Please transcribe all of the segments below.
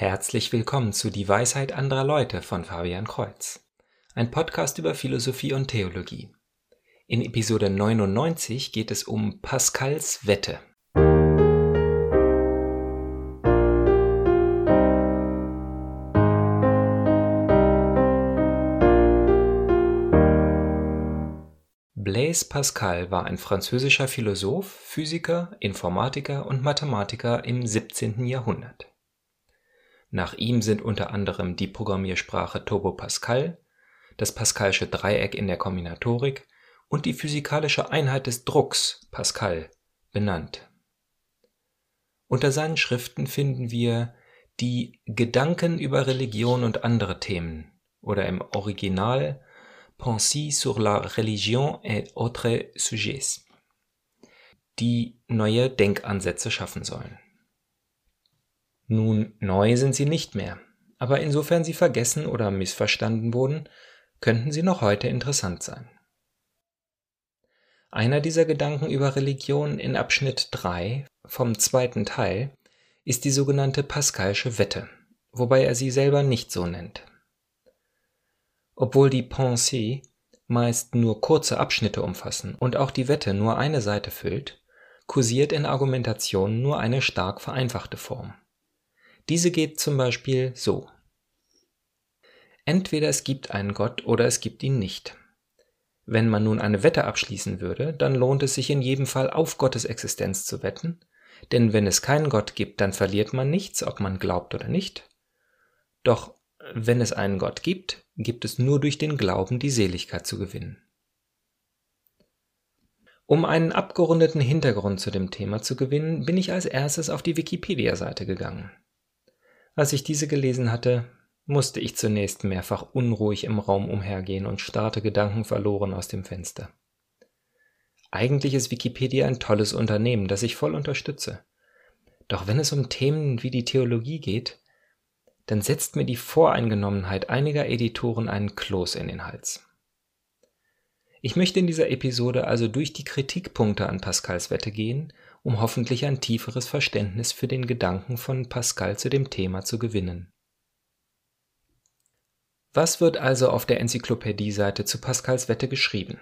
Herzlich willkommen zu Die Weisheit anderer Leute von Fabian Kreuz, ein Podcast über Philosophie und Theologie. In Episode 99 geht es um Pascals Wette. Blaise Pascal war ein französischer Philosoph, Physiker, Informatiker und Mathematiker im 17. Jahrhundert. Nach ihm sind unter anderem die Programmiersprache Turbo Pascal, das Pascalsche Dreieck in der Kombinatorik und die physikalische Einheit des Drucks Pascal benannt. Unter seinen Schriften finden wir die Gedanken über Religion und andere Themen oder im Original Pensées sur la religion et autres sujets, die neue Denkansätze schaffen sollen. Nun, neu sind sie nicht mehr, aber insofern sie vergessen oder missverstanden wurden, könnten sie noch heute interessant sein. Einer dieser Gedanken über Religion in Abschnitt 3 vom zweiten Teil ist die sogenannte Pascalsche Wette, wobei er sie selber nicht so nennt. Obwohl die Pensée meist nur kurze Abschnitte umfassen und auch die Wette nur eine Seite füllt, kursiert in Argumentationen nur eine stark vereinfachte Form. Diese geht zum Beispiel so. Entweder es gibt einen Gott oder es gibt ihn nicht. Wenn man nun eine Wette abschließen würde, dann lohnt es sich in jedem Fall auf Gottes Existenz zu wetten, denn wenn es keinen Gott gibt, dann verliert man nichts, ob man glaubt oder nicht. Doch wenn es einen Gott gibt, gibt es nur durch den Glauben die Seligkeit zu gewinnen. Um einen abgerundeten Hintergrund zu dem Thema zu gewinnen, bin ich als erstes auf die Wikipedia-Seite gegangen. Als ich diese gelesen hatte, musste ich zunächst mehrfach unruhig im Raum umhergehen und starrte gedankenverloren aus dem Fenster. Eigentlich ist Wikipedia ein tolles Unternehmen, das ich voll unterstütze. Doch wenn es um Themen wie die Theologie geht, dann setzt mir die Voreingenommenheit einiger Editoren einen Kloß in den Hals. Ich möchte in dieser Episode also durch die Kritikpunkte an Pascals Wette gehen um hoffentlich ein tieferes Verständnis für den Gedanken von Pascal zu dem Thema zu gewinnen. Was wird also auf der Enzyklopädie-Seite zu Pascals Wette geschrieben?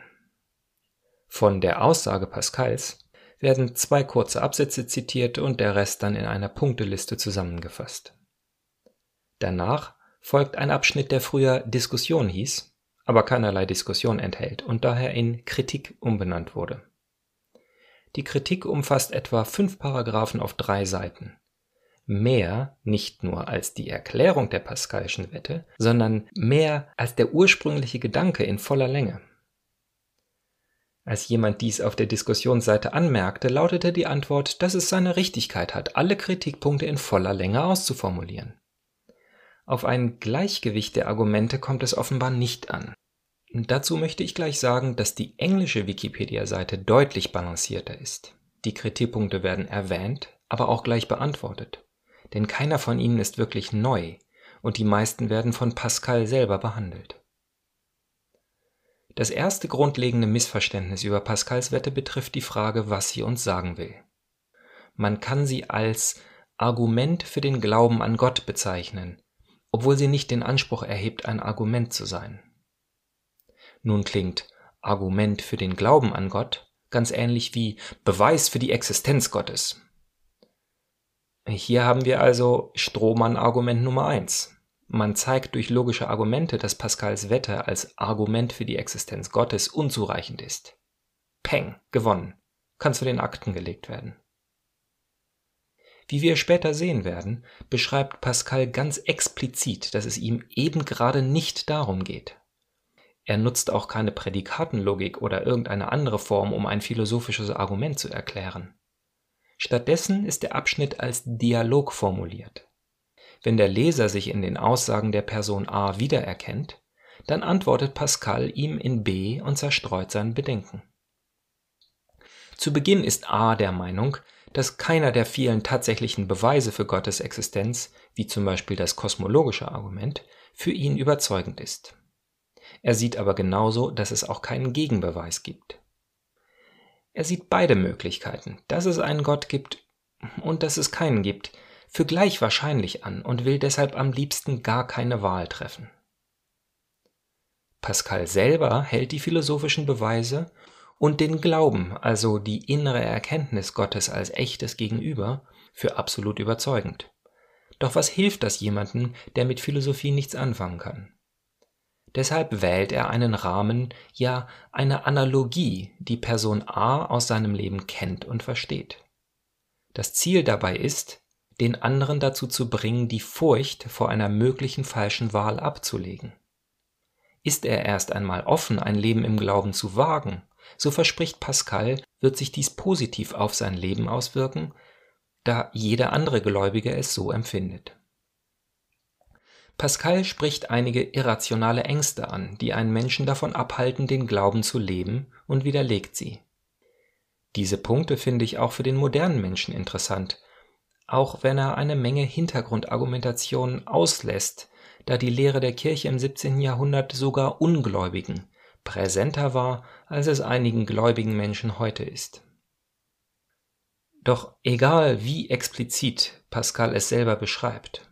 Von der Aussage Pascals werden zwei kurze Absätze zitiert und der Rest dann in einer Punkteliste zusammengefasst. Danach folgt ein Abschnitt, der früher Diskussion hieß, aber keinerlei Diskussion enthält und daher in Kritik umbenannt wurde. Die Kritik umfasst etwa fünf Paragraphen auf drei Seiten. Mehr nicht nur als die Erklärung der Pascalschen Wette, sondern mehr als der ursprüngliche Gedanke in voller Länge. Als jemand dies auf der Diskussionsseite anmerkte, lautete die Antwort, dass es seine Richtigkeit hat, alle Kritikpunkte in voller Länge auszuformulieren. Auf ein Gleichgewicht der Argumente kommt es offenbar nicht an. Dazu möchte ich gleich sagen, dass die englische Wikipedia-Seite deutlich balancierter ist. Die Kritikpunkte werden erwähnt, aber auch gleich beantwortet. Denn keiner von ihnen ist wirklich neu und die meisten werden von Pascal selber behandelt. Das erste grundlegende Missverständnis über Pascals Wette betrifft die Frage, was sie uns sagen will. Man kann sie als Argument für den Glauben an Gott bezeichnen, obwohl sie nicht den Anspruch erhebt, ein Argument zu sein. Nun klingt Argument für den Glauben an Gott ganz ähnlich wie Beweis für die Existenz Gottes. Hier haben wir also Strohmann-Argument Nummer eins. Man zeigt durch logische Argumente, dass Pascals Wette als Argument für die Existenz Gottes unzureichend ist. Peng, gewonnen. Kann zu den Akten gelegt werden. Wie wir später sehen werden, beschreibt Pascal ganz explizit, dass es ihm eben gerade nicht darum geht. Er nutzt auch keine Prädikatenlogik oder irgendeine andere Form, um ein philosophisches Argument zu erklären. Stattdessen ist der Abschnitt als Dialog formuliert. Wenn der Leser sich in den Aussagen der Person A wiedererkennt, dann antwortet Pascal ihm in B und zerstreut sein Bedenken. Zu Beginn ist A der Meinung, dass keiner der vielen tatsächlichen Beweise für Gottes Existenz, wie zum Beispiel das kosmologische Argument, für ihn überzeugend ist. Er sieht aber genauso, dass es auch keinen Gegenbeweis gibt. Er sieht beide Möglichkeiten, dass es einen Gott gibt und dass es keinen gibt, für gleich wahrscheinlich an und will deshalb am liebsten gar keine Wahl treffen. Pascal selber hält die philosophischen Beweise und den Glauben, also die innere Erkenntnis Gottes als echtes Gegenüber, für absolut überzeugend. Doch was hilft das jemandem, der mit Philosophie nichts anfangen kann? Deshalb wählt er einen Rahmen, ja eine Analogie, die Person A aus seinem Leben kennt und versteht. Das Ziel dabei ist, den anderen dazu zu bringen, die Furcht vor einer möglichen falschen Wahl abzulegen. Ist er erst einmal offen, ein Leben im Glauben zu wagen, so verspricht Pascal, wird sich dies positiv auf sein Leben auswirken, da jeder andere Gläubige es so empfindet. Pascal spricht einige irrationale Ängste an, die einen Menschen davon abhalten, den Glauben zu leben, und widerlegt sie. Diese Punkte finde ich auch für den modernen Menschen interessant, auch wenn er eine Menge Hintergrundargumentationen auslässt, da die Lehre der Kirche im 17. Jahrhundert sogar Ungläubigen präsenter war, als es einigen gläubigen Menschen heute ist. Doch egal wie explizit Pascal es selber beschreibt,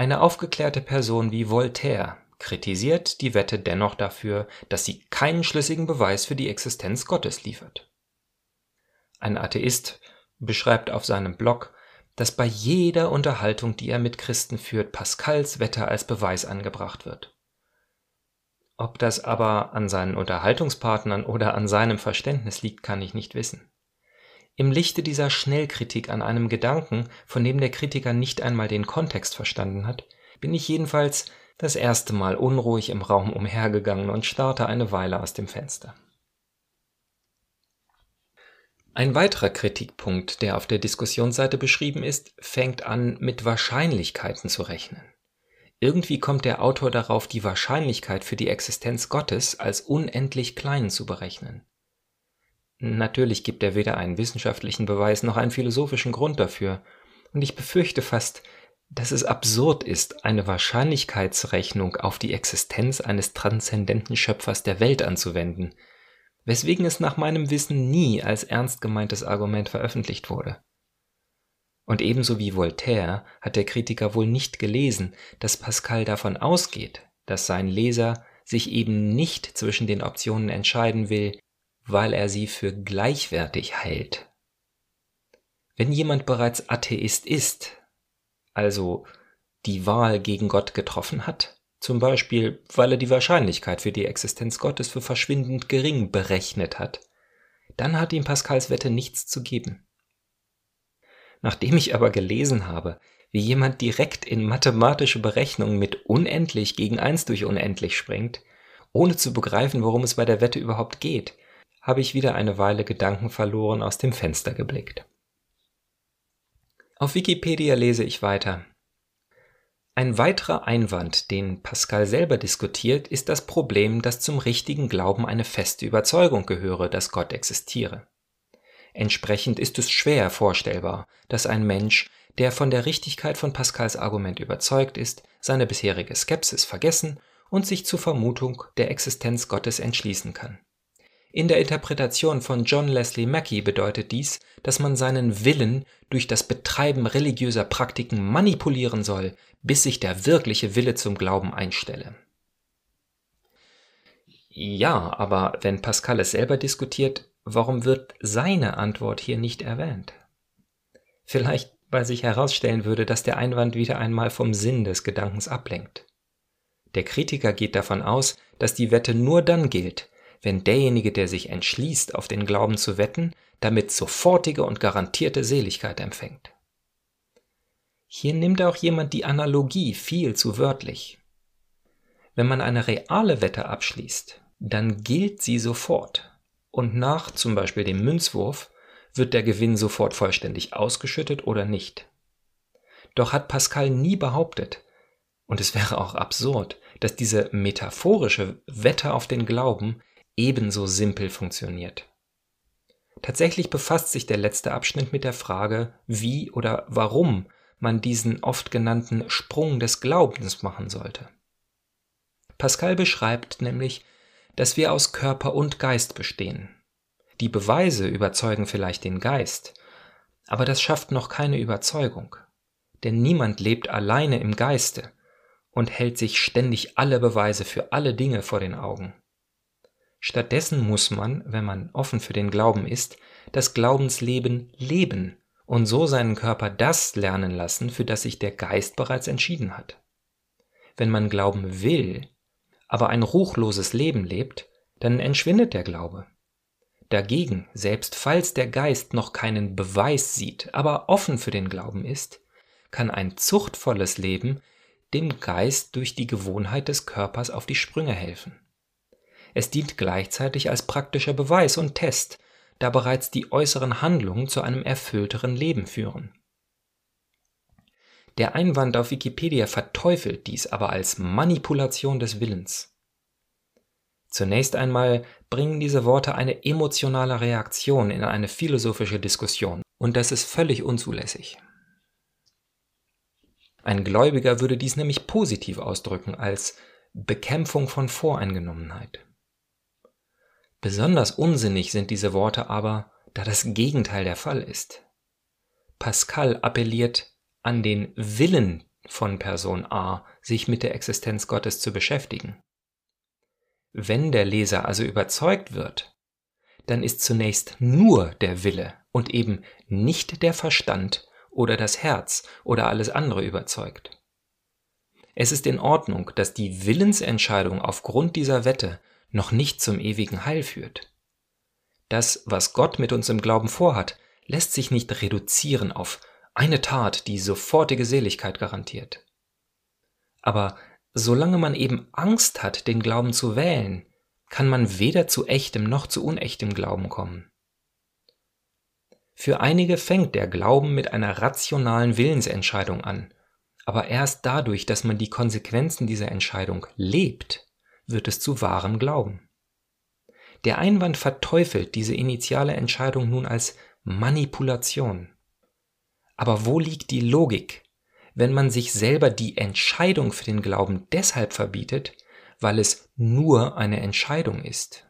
eine aufgeklärte Person wie Voltaire kritisiert die Wette dennoch dafür, dass sie keinen schlüssigen Beweis für die Existenz Gottes liefert. Ein Atheist beschreibt auf seinem Blog, dass bei jeder Unterhaltung, die er mit Christen führt, Pascals Wette als Beweis angebracht wird. Ob das aber an seinen Unterhaltungspartnern oder an seinem Verständnis liegt, kann ich nicht wissen. Im Lichte dieser Schnellkritik an einem Gedanken, von dem der Kritiker nicht einmal den Kontext verstanden hat, bin ich jedenfalls das erste Mal unruhig im Raum umhergegangen und starrte eine Weile aus dem Fenster. Ein weiterer Kritikpunkt, der auf der Diskussionsseite beschrieben ist, fängt an, mit Wahrscheinlichkeiten zu rechnen. Irgendwie kommt der Autor darauf, die Wahrscheinlichkeit für die Existenz Gottes als unendlich klein zu berechnen. Natürlich gibt er weder einen wissenschaftlichen Beweis noch einen philosophischen Grund dafür, und ich befürchte fast, dass es absurd ist, eine Wahrscheinlichkeitsrechnung auf die Existenz eines transzendenten Schöpfers der Welt anzuwenden, weswegen es nach meinem Wissen nie als ernst gemeintes Argument veröffentlicht wurde. Und ebenso wie Voltaire hat der Kritiker wohl nicht gelesen, dass Pascal davon ausgeht, dass sein Leser sich eben nicht zwischen den Optionen entscheiden will, weil er sie für gleichwertig hält. Wenn jemand bereits Atheist ist, also die Wahl gegen Gott getroffen hat, zum Beispiel weil er die Wahrscheinlichkeit für die Existenz Gottes für verschwindend gering berechnet hat, dann hat ihm Pascals Wette nichts zu geben. Nachdem ich aber gelesen habe, wie jemand direkt in mathematische Berechnungen mit unendlich gegen 1 durch unendlich springt, ohne zu begreifen, worum es bei der Wette überhaupt geht, habe ich wieder eine Weile Gedanken verloren aus dem Fenster geblickt. Auf Wikipedia lese ich weiter. Ein weiterer Einwand, den Pascal selber diskutiert, ist das Problem, dass zum richtigen Glauben eine feste Überzeugung gehöre, dass Gott existiere. Entsprechend ist es schwer vorstellbar, dass ein Mensch, der von der Richtigkeit von Pascals Argument überzeugt ist, seine bisherige Skepsis vergessen und sich zur Vermutung der Existenz Gottes entschließen kann. In der Interpretation von John Leslie Mackie bedeutet dies, dass man seinen Willen durch das Betreiben religiöser Praktiken manipulieren soll, bis sich der wirkliche Wille zum Glauben einstelle. Ja, aber wenn Pascal es selber diskutiert, Warum wird seine Antwort hier nicht erwähnt? Vielleicht, weil sich herausstellen würde, dass der Einwand wieder einmal vom Sinn des Gedankens ablenkt. Der Kritiker geht davon aus, dass die Wette nur dann gilt, wenn derjenige, der sich entschließt, auf den Glauben zu wetten, damit sofortige und garantierte Seligkeit empfängt. Hier nimmt auch jemand die Analogie viel zu wörtlich. Wenn man eine reale Wette abschließt, dann gilt sie sofort und nach zum Beispiel dem Münzwurf wird der Gewinn sofort vollständig ausgeschüttet oder nicht. Doch hat Pascal nie behauptet, und es wäre auch absurd, dass diese metaphorische Wette auf den Glauben ebenso simpel funktioniert. Tatsächlich befasst sich der letzte Abschnitt mit der Frage, wie oder warum man diesen oft genannten Sprung des Glaubens machen sollte. Pascal beschreibt nämlich, dass wir aus Körper und Geist bestehen. Die Beweise überzeugen vielleicht den Geist, aber das schafft noch keine Überzeugung. denn niemand lebt alleine im Geiste und hält sich ständig alle Beweise für alle Dinge vor den Augen. Stattdessen muss man, wenn man offen für den Glauben ist, das Glaubensleben leben und so seinen Körper das lernen lassen, für das sich der Geist bereits entschieden hat. Wenn man glauben will, aber ein ruchloses Leben lebt, dann entschwindet der Glaube. Dagegen, selbst falls der Geist noch keinen Beweis sieht, aber offen für den Glauben ist, kann ein zuchtvolles Leben dem Geist durch die Gewohnheit des Körpers auf die Sprünge helfen. Es dient gleichzeitig als praktischer Beweis und Test, da bereits die äußeren Handlungen zu einem erfüllteren Leben führen. Der Einwand auf Wikipedia verteufelt dies aber als Manipulation des Willens. Zunächst einmal bringen diese Worte eine emotionale Reaktion in eine philosophische Diskussion, und das ist völlig unzulässig. Ein Gläubiger würde dies nämlich positiv ausdrücken als Bekämpfung von Voreingenommenheit. Besonders unsinnig sind diese Worte aber, da das Gegenteil der Fall ist. Pascal appelliert an den Willen von Person A, sich mit der Existenz Gottes zu beschäftigen. Wenn der Leser also überzeugt wird, dann ist zunächst nur der Wille und eben nicht der Verstand oder das Herz oder alles andere überzeugt. Es ist in Ordnung, dass die Willensentscheidung aufgrund dieser Wette noch nicht zum ewigen Heil führt. Das, was Gott mit uns im Glauben vorhat, lässt sich nicht reduzieren auf eine Tat, die sofortige Seligkeit garantiert. Aber solange man eben Angst hat, den Glauben zu wählen, kann man weder zu echtem noch zu unechtem Glauben kommen. Für einige fängt der Glauben mit einer rationalen Willensentscheidung an, aber erst dadurch, dass man die Konsequenzen dieser Entscheidung lebt, wird es zu wahrem Glauben. Der Einwand verteufelt diese initiale Entscheidung nun als Manipulation. Aber wo liegt die Logik, wenn man sich selber die Entscheidung für den Glauben deshalb verbietet, weil es nur eine Entscheidung ist?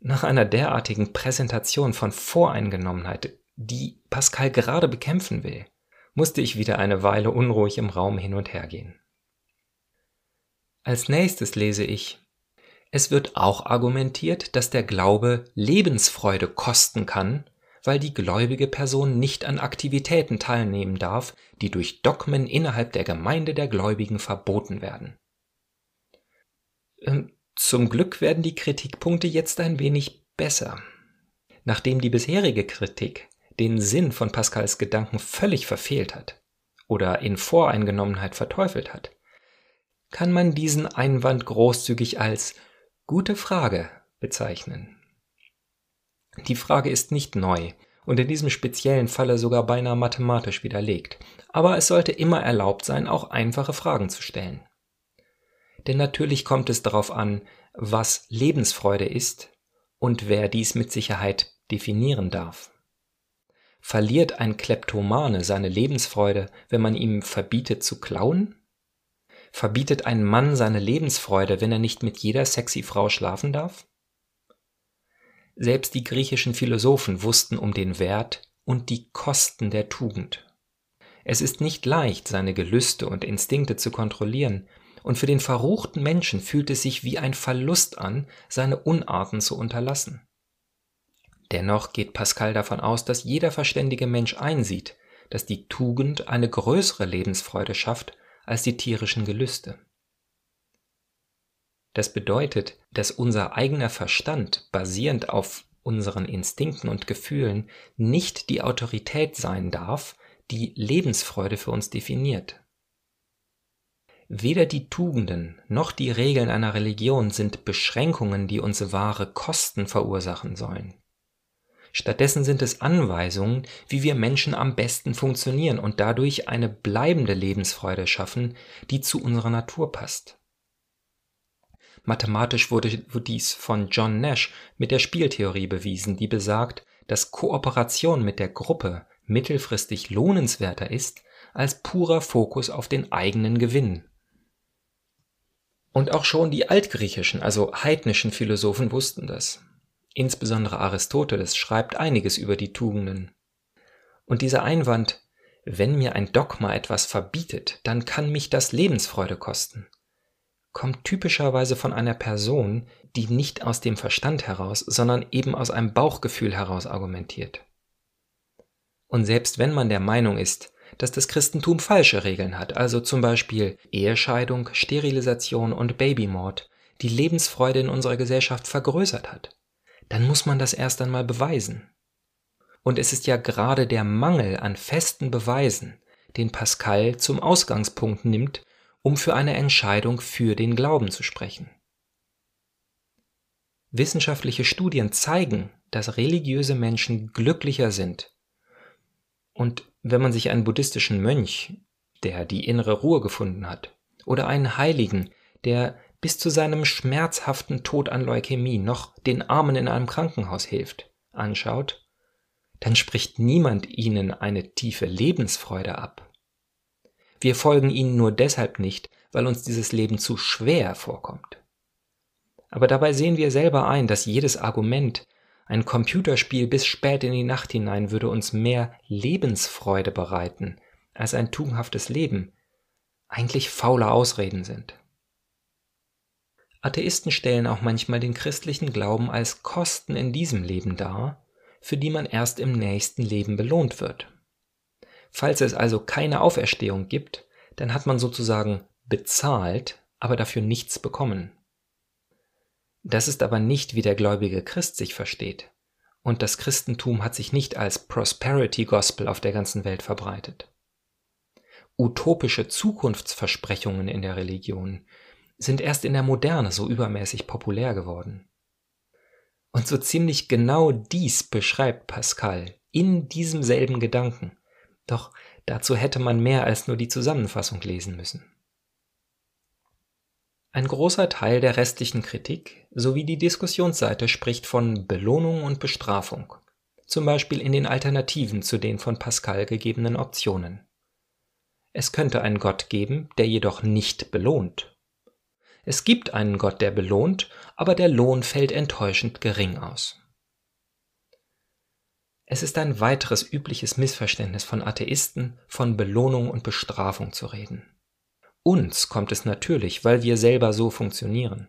Nach einer derartigen Präsentation von Voreingenommenheit, die Pascal gerade bekämpfen will, musste ich wieder eine Weile unruhig im Raum hin und her gehen. Als nächstes lese ich, es wird auch argumentiert, dass der Glaube Lebensfreude kosten kann, weil die gläubige Person nicht an Aktivitäten teilnehmen darf, die durch Dogmen innerhalb der Gemeinde der Gläubigen verboten werden. Ähm, zum Glück werden die Kritikpunkte jetzt ein wenig besser. Nachdem die bisherige Kritik den Sinn von Pascals Gedanken völlig verfehlt hat oder in Voreingenommenheit verteufelt hat, kann man diesen Einwand großzügig als gute Frage bezeichnen. Die Frage ist nicht neu und in diesem speziellen Falle sogar beinahe mathematisch widerlegt, aber es sollte immer erlaubt sein, auch einfache Fragen zu stellen. Denn natürlich kommt es darauf an, was Lebensfreude ist und wer dies mit Sicherheit definieren darf. Verliert ein Kleptomane seine Lebensfreude, wenn man ihm verbietet zu klauen? Verbietet ein Mann seine Lebensfreude, wenn er nicht mit jeder sexy Frau schlafen darf? Selbst die griechischen Philosophen wussten um den Wert und die Kosten der Tugend. Es ist nicht leicht, seine Gelüste und Instinkte zu kontrollieren, und für den verruchten Menschen fühlt es sich wie ein Verlust an, seine Unarten zu unterlassen. Dennoch geht Pascal davon aus, dass jeder verständige Mensch einsieht, dass die Tugend eine größere Lebensfreude schafft als die tierischen Gelüste. Das bedeutet, dass unser eigener Verstand basierend auf unseren Instinkten und Gefühlen nicht die Autorität sein darf, die Lebensfreude für uns definiert. Weder die Tugenden noch die Regeln einer Religion sind Beschränkungen, die uns wahre Kosten verursachen sollen. Stattdessen sind es Anweisungen, wie wir Menschen am besten funktionieren und dadurch eine bleibende Lebensfreude schaffen, die zu unserer Natur passt. Mathematisch wurde dies von John Nash mit der Spieltheorie bewiesen, die besagt, dass Kooperation mit der Gruppe mittelfristig lohnenswerter ist als purer Fokus auf den eigenen Gewinn. Und auch schon die altgriechischen, also heidnischen Philosophen wussten das. Insbesondere Aristoteles schreibt einiges über die Tugenden. Und dieser Einwand, wenn mir ein Dogma etwas verbietet, dann kann mich das Lebensfreude kosten, kommt typischerweise von einer Person, die nicht aus dem Verstand heraus, sondern eben aus einem Bauchgefühl heraus argumentiert. Und selbst wenn man der Meinung ist, dass das Christentum falsche Regeln hat, also zum Beispiel Ehescheidung, Sterilisation und Babymord, die Lebensfreude in unserer Gesellschaft vergrößert hat, dann muss man das erst einmal beweisen. Und es ist ja gerade der Mangel an festen Beweisen, den Pascal zum Ausgangspunkt nimmt, um für eine Entscheidung für den Glauben zu sprechen. Wissenschaftliche Studien zeigen, dass religiöse Menschen glücklicher sind. Und wenn man sich einen buddhistischen Mönch, der die innere Ruhe gefunden hat, oder einen Heiligen, der bis zu seinem schmerzhaften Tod an Leukämie noch den Armen in einem Krankenhaus hilft, anschaut, dann spricht niemand ihnen eine tiefe Lebensfreude ab. Wir folgen ihnen nur deshalb nicht, weil uns dieses Leben zu schwer vorkommt. Aber dabei sehen wir selber ein, dass jedes Argument, ein Computerspiel bis spät in die Nacht hinein würde uns mehr Lebensfreude bereiten als ein tugendhaftes Leben, eigentlich faule Ausreden sind. Atheisten stellen auch manchmal den christlichen Glauben als Kosten in diesem Leben dar, für die man erst im nächsten Leben belohnt wird. Falls es also keine Auferstehung gibt, dann hat man sozusagen bezahlt, aber dafür nichts bekommen. Das ist aber nicht, wie der gläubige Christ sich versteht. Und das Christentum hat sich nicht als Prosperity Gospel auf der ganzen Welt verbreitet. Utopische Zukunftsversprechungen in der Religion sind erst in der Moderne so übermäßig populär geworden. Und so ziemlich genau dies beschreibt Pascal in diesem selben Gedanken. Doch dazu hätte man mehr als nur die Zusammenfassung lesen müssen. Ein großer Teil der restlichen Kritik sowie die Diskussionsseite spricht von Belohnung und Bestrafung, zum Beispiel in den Alternativen zu den von Pascal gegebenen Optionen. Es könnte einen Gott geben, der jedoch nicht belohnt es gibt einen Gott, der belohnt, aber der Lohn fällt enttäuschend gering aus. Es ist ein weiteres übliches Missverständnis von Atheisten, von Belohnung und Bestrafung zu reden. Uns kommt es natürlich, weil wir selber so funktionieren.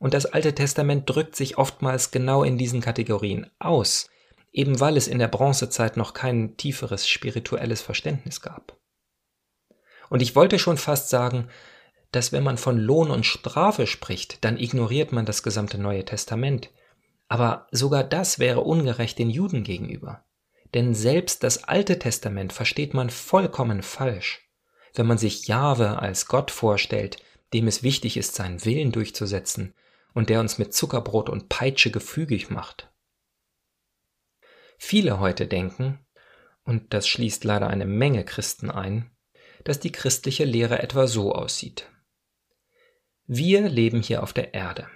Und das Alte Testament drückt sich oftmals genau in diesen Kategorien aus, eben weil es in der Bronzezeit noch kein tieferes spirituelles Verständnis gab. Und ich wollte schon fast sagen, dass wenn man von Lohn und Strafe spricht, dann ignoriert man das gesamte Neue Testament. Aber sogar das wäre ungerecht den Juden gegenüber. Denn selbst das Alte Testament versteht man vollkommen falsch, wenn man sich Jahwe als Gott vorstellt, dem es wichtig ist, seinen Willen durchzusetzen und der uns mit Zuckerbrot und Peitsche gefügig macht. Viele heute denken, und das schließt leider eine Menge Christen ein, dass die christliche Lehre etwa so aussieht. Wir leben hier auf der Erde.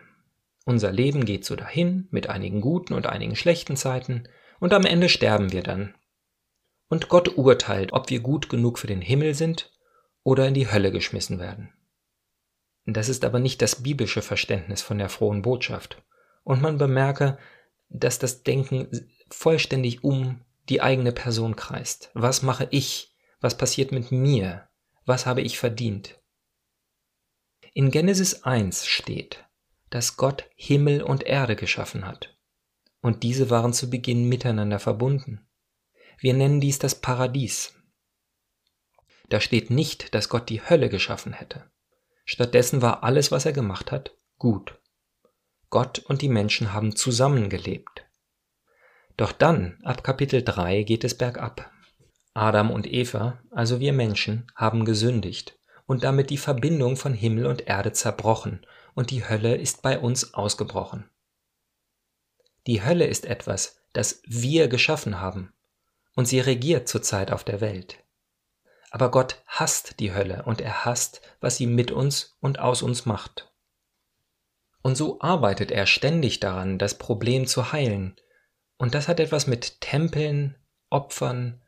Unser Leben geht so dahin, mit einigen guten und einigen schlechten Zeiten, und am Ende sterben wir dann. Und Gott urteilt, ob wir gut genug für den Himmel sind oder in die Hölle geschmissen werden. Das ist aber nicht das biblische Verständnis von der frohen Botschaft. Und man bemerke, dass das Denken vollständig um die eigene Person kreist. Was mache ich? Was passiert mit mir? Was habe ich verdient? In Genesis 1 steht, dass Gott Himmel und Erde geschaffen hat. Und diese waren zu Beginn miteinander verbunden. Wir nennen dies das Paradies. Da steht nicht, dass Gott die Hölle geschaffen hätte. Stattdessen war alles, was er gemacht hat, gut. Gott und die Menschen haben zusammengelebt. Doch dann, ab Kapitel 3, geht es bergab. Adam und Eva, also wir Menschen, haben gesündigt und damit die Verbindung von Himmel und Erde zerbrochen, und die Hölle ist bei uns ausgebrochen. Die Hölle ist etwas, das wir geschaffen haben, und sie regiert zurzeit auf der Welt. Aber Gott hasst die Hölle und er hasst, was sie mit uns und aus uns macht. Und so arbeitet er ständig daran, das Problem zu heilen, und das hat etwas mit Tempeln, Opfern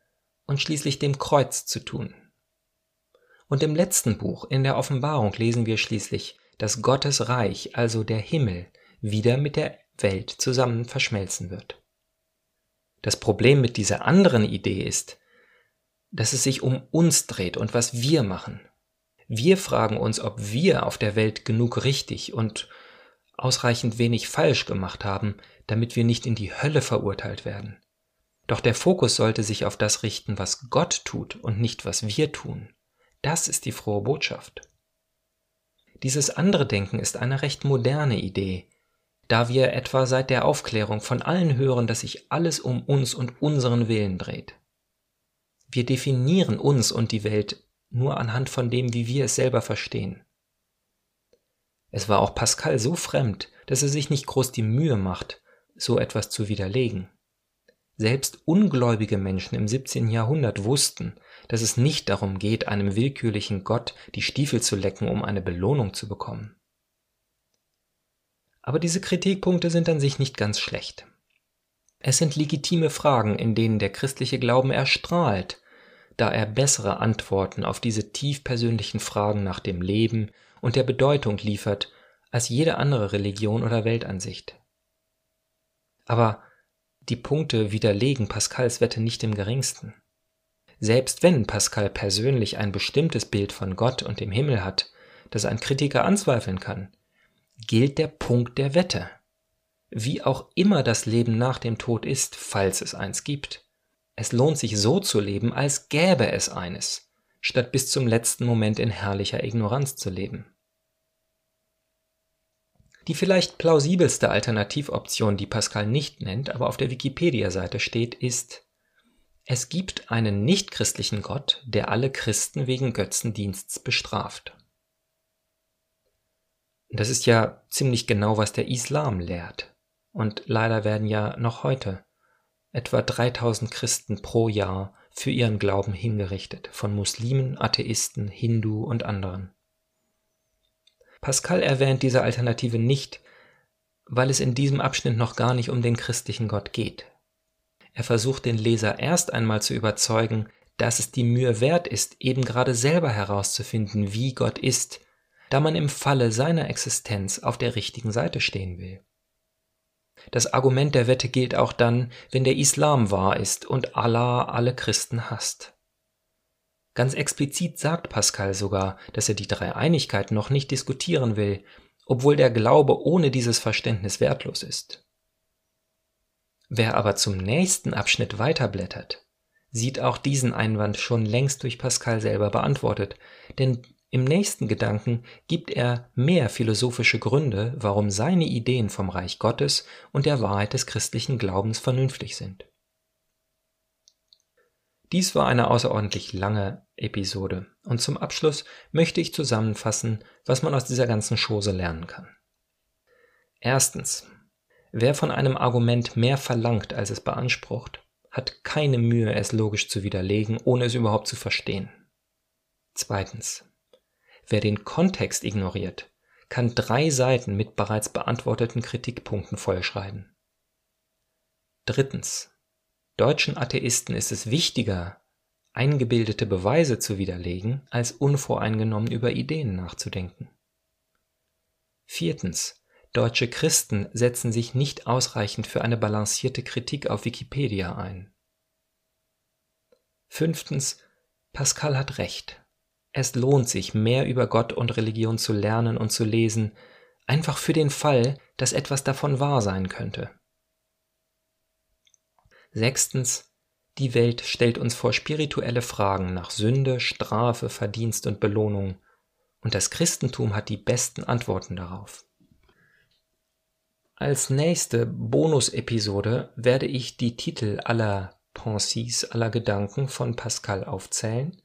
und schließlich dem Kreuz zu tun. Und im letzten Buch, in der Offenbarung, lesen wir schließlich, dass Gottes Reich, also der Himmel, wieder mit der Welt zusammen verschmelzen wird. Das Problem mit dieser anderen Idee ist, dass es sich um uns dreht und was wir machen. Wir fragen uns, ob wir auf der Welt genug richtig und ausreichend wenig falsch gemacht haben, damit wir nicht in die Hölle verurteilt werden. Doch der Fokus sollte sich auf das richten, was Gott tut und nicht was wir tun. Das ist die frohe Botschaft. Dieses andere Denken ist eine recht moderne Idee, da wir etwa seit der Aufklärung von allen hören, dass sich alles um uns und unseren Willen dreht. Wir definieren uns und die Welt nur anhand von dem, wie wir es selber verstehen. Es war auch Pascal so fremd, dass er sich nicht groß die Mühe macht, so etwas zu widerlegen. Selbst ungläubige Menschen im 17. Jahrhundert wussten, dass es nicht darum geht, einem willkürlichen Gott die Stiefel zu lecken, um eine Belohnung zu bekommen. Aber diese Kritikpunkte sind an sich nicht ganz schlecht. Es sind legitime Fragen, in denen der christliche Glauben erstrahlt, da er bessere Antworten auf diese tief persönlichen Fragen nach dem Leben und der Bedeutung liefert als jede andere Religion oder Weltansicht. Aber die Punkte widerlegen Pascals Wette nicht im geringsten. Selbst wenn Pascal persönlich ein bestimmtes Bild von Gott und dem Himmel hat, das ein Kritiker anzweifeln kann, gilt der Punkt der Wette. Wie auch immer das Leben nach dem Tod ist, falls es eins gibt. Es lohnt sich so zu leben, als gäbe es eines, statt bis zum letzten Moment in herrlicher Ignoranz zu leben. Die vielleicht plausibelste Alternativoption, die Pascal nicht nennt, aber auf der Wikipedia-Seite steht, ist es gibt einen nichtchristlichen Gott, der alle Christen wegen Götzendiensts bestraft. Das ist ja ziemlich genau, was der Islam lehrt. Und leider werden ja noch heute etwa 3000 Christen pro Jahr für ihren Glauben hingerichtet, von Muslimen, Atheisten, Hindu und anderen. Pascal erwähnt diese Alternative nicht, weil es in diesem Abschnitt noch gar nicht um den christlichen Gott geht. Er versucht den Leser erst einmal zu überzeugen, dass es die Mühe wert ist, eben gerade selber herauszufinden, wie Gott ist, da man im Falle seiner Existenz auf der richtigen Seite stehen will. Das Argument der Wette gilt auch dann, wenn der Islam wahr ist und Allah alle Christen hasst. Ganz explizit sagt Pascal sogar, dass er die Dreieinigkeit noch nicht diskutieren will, obwohl der Glaube ohne dieses Verständnis wertlos ist. Wer aber zum nächsten Abschnitt weiterblättert, sieht auch diesen Einwand schon längst durch Pascal selber beantwortet, denn im nächsten Gedanken gibt er mehr philosophische Gründe, warum seine Ideen vom Reich Gottes und der Wahrheit des christlichen Glaubens vernünftig sind. Dies war eine außerordentlich lange Episode und zum Abschluss möchte ich zusammenfassen, was man aus dieser ganzen Chose lernen kann. Erstens. Wer von einem Argument mehr verlangt, als es beansprucht, hat keine Mühe, es logisch zu widerlegen, ohne es überhaupt zu verstehen. Zweitens. Wer den Kontext ignoriert, kann drei Seiten mit bereits beantworteten Kritikpunkten vollschreiben. Drittens. Deutschen Atheisten ist es wichtiger, eingebildete Beweise zu widerlegen, als unvoreingenommen über Ideen nachzudenken. Viertens. Deutsche Christen setzen sich nicht ausreichend für eine balancierte Kritik auf Wikipedia ein. Fünftens. Pascal hat recht. Es lohnt sich, mehr über Gott und Religion zu lernen und zu lesen, einfach für den Fall, dass etwas davon wahr sein könnte. Sechstens. Die Welt stellt uns vor spirituelle Fragen nach Sünde, Strafe, Verdienst und Belohnung, und das Christentum hat die besten Antworten darauf. Als nächste Bonus-Episode werde ich die Titel aller Pensis, aller Gedanken von Pascal aufzählen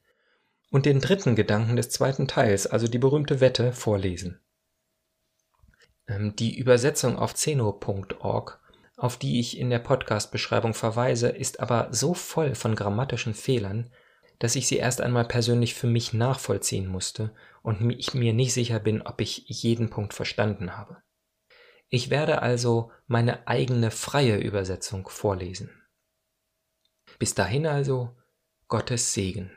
und den dritten Gedanken des zweiten Teils, also die berühmte Wette, vorlesen. Ähm, die Übersetzung auf zeno.org, auf die ich in der Podcast-Beschreibung verweise, ist aber so voll von grammatischen Fehlern, dass ich sie erst einmal persönlich für mich nachvollziehen musste und ich mir nicht sicher bin, ob ich jeden Punkt verstanden habe. Ich werde also meine eigene freie Übersetzung vorlesen. Bis dahin also Gottes Segen.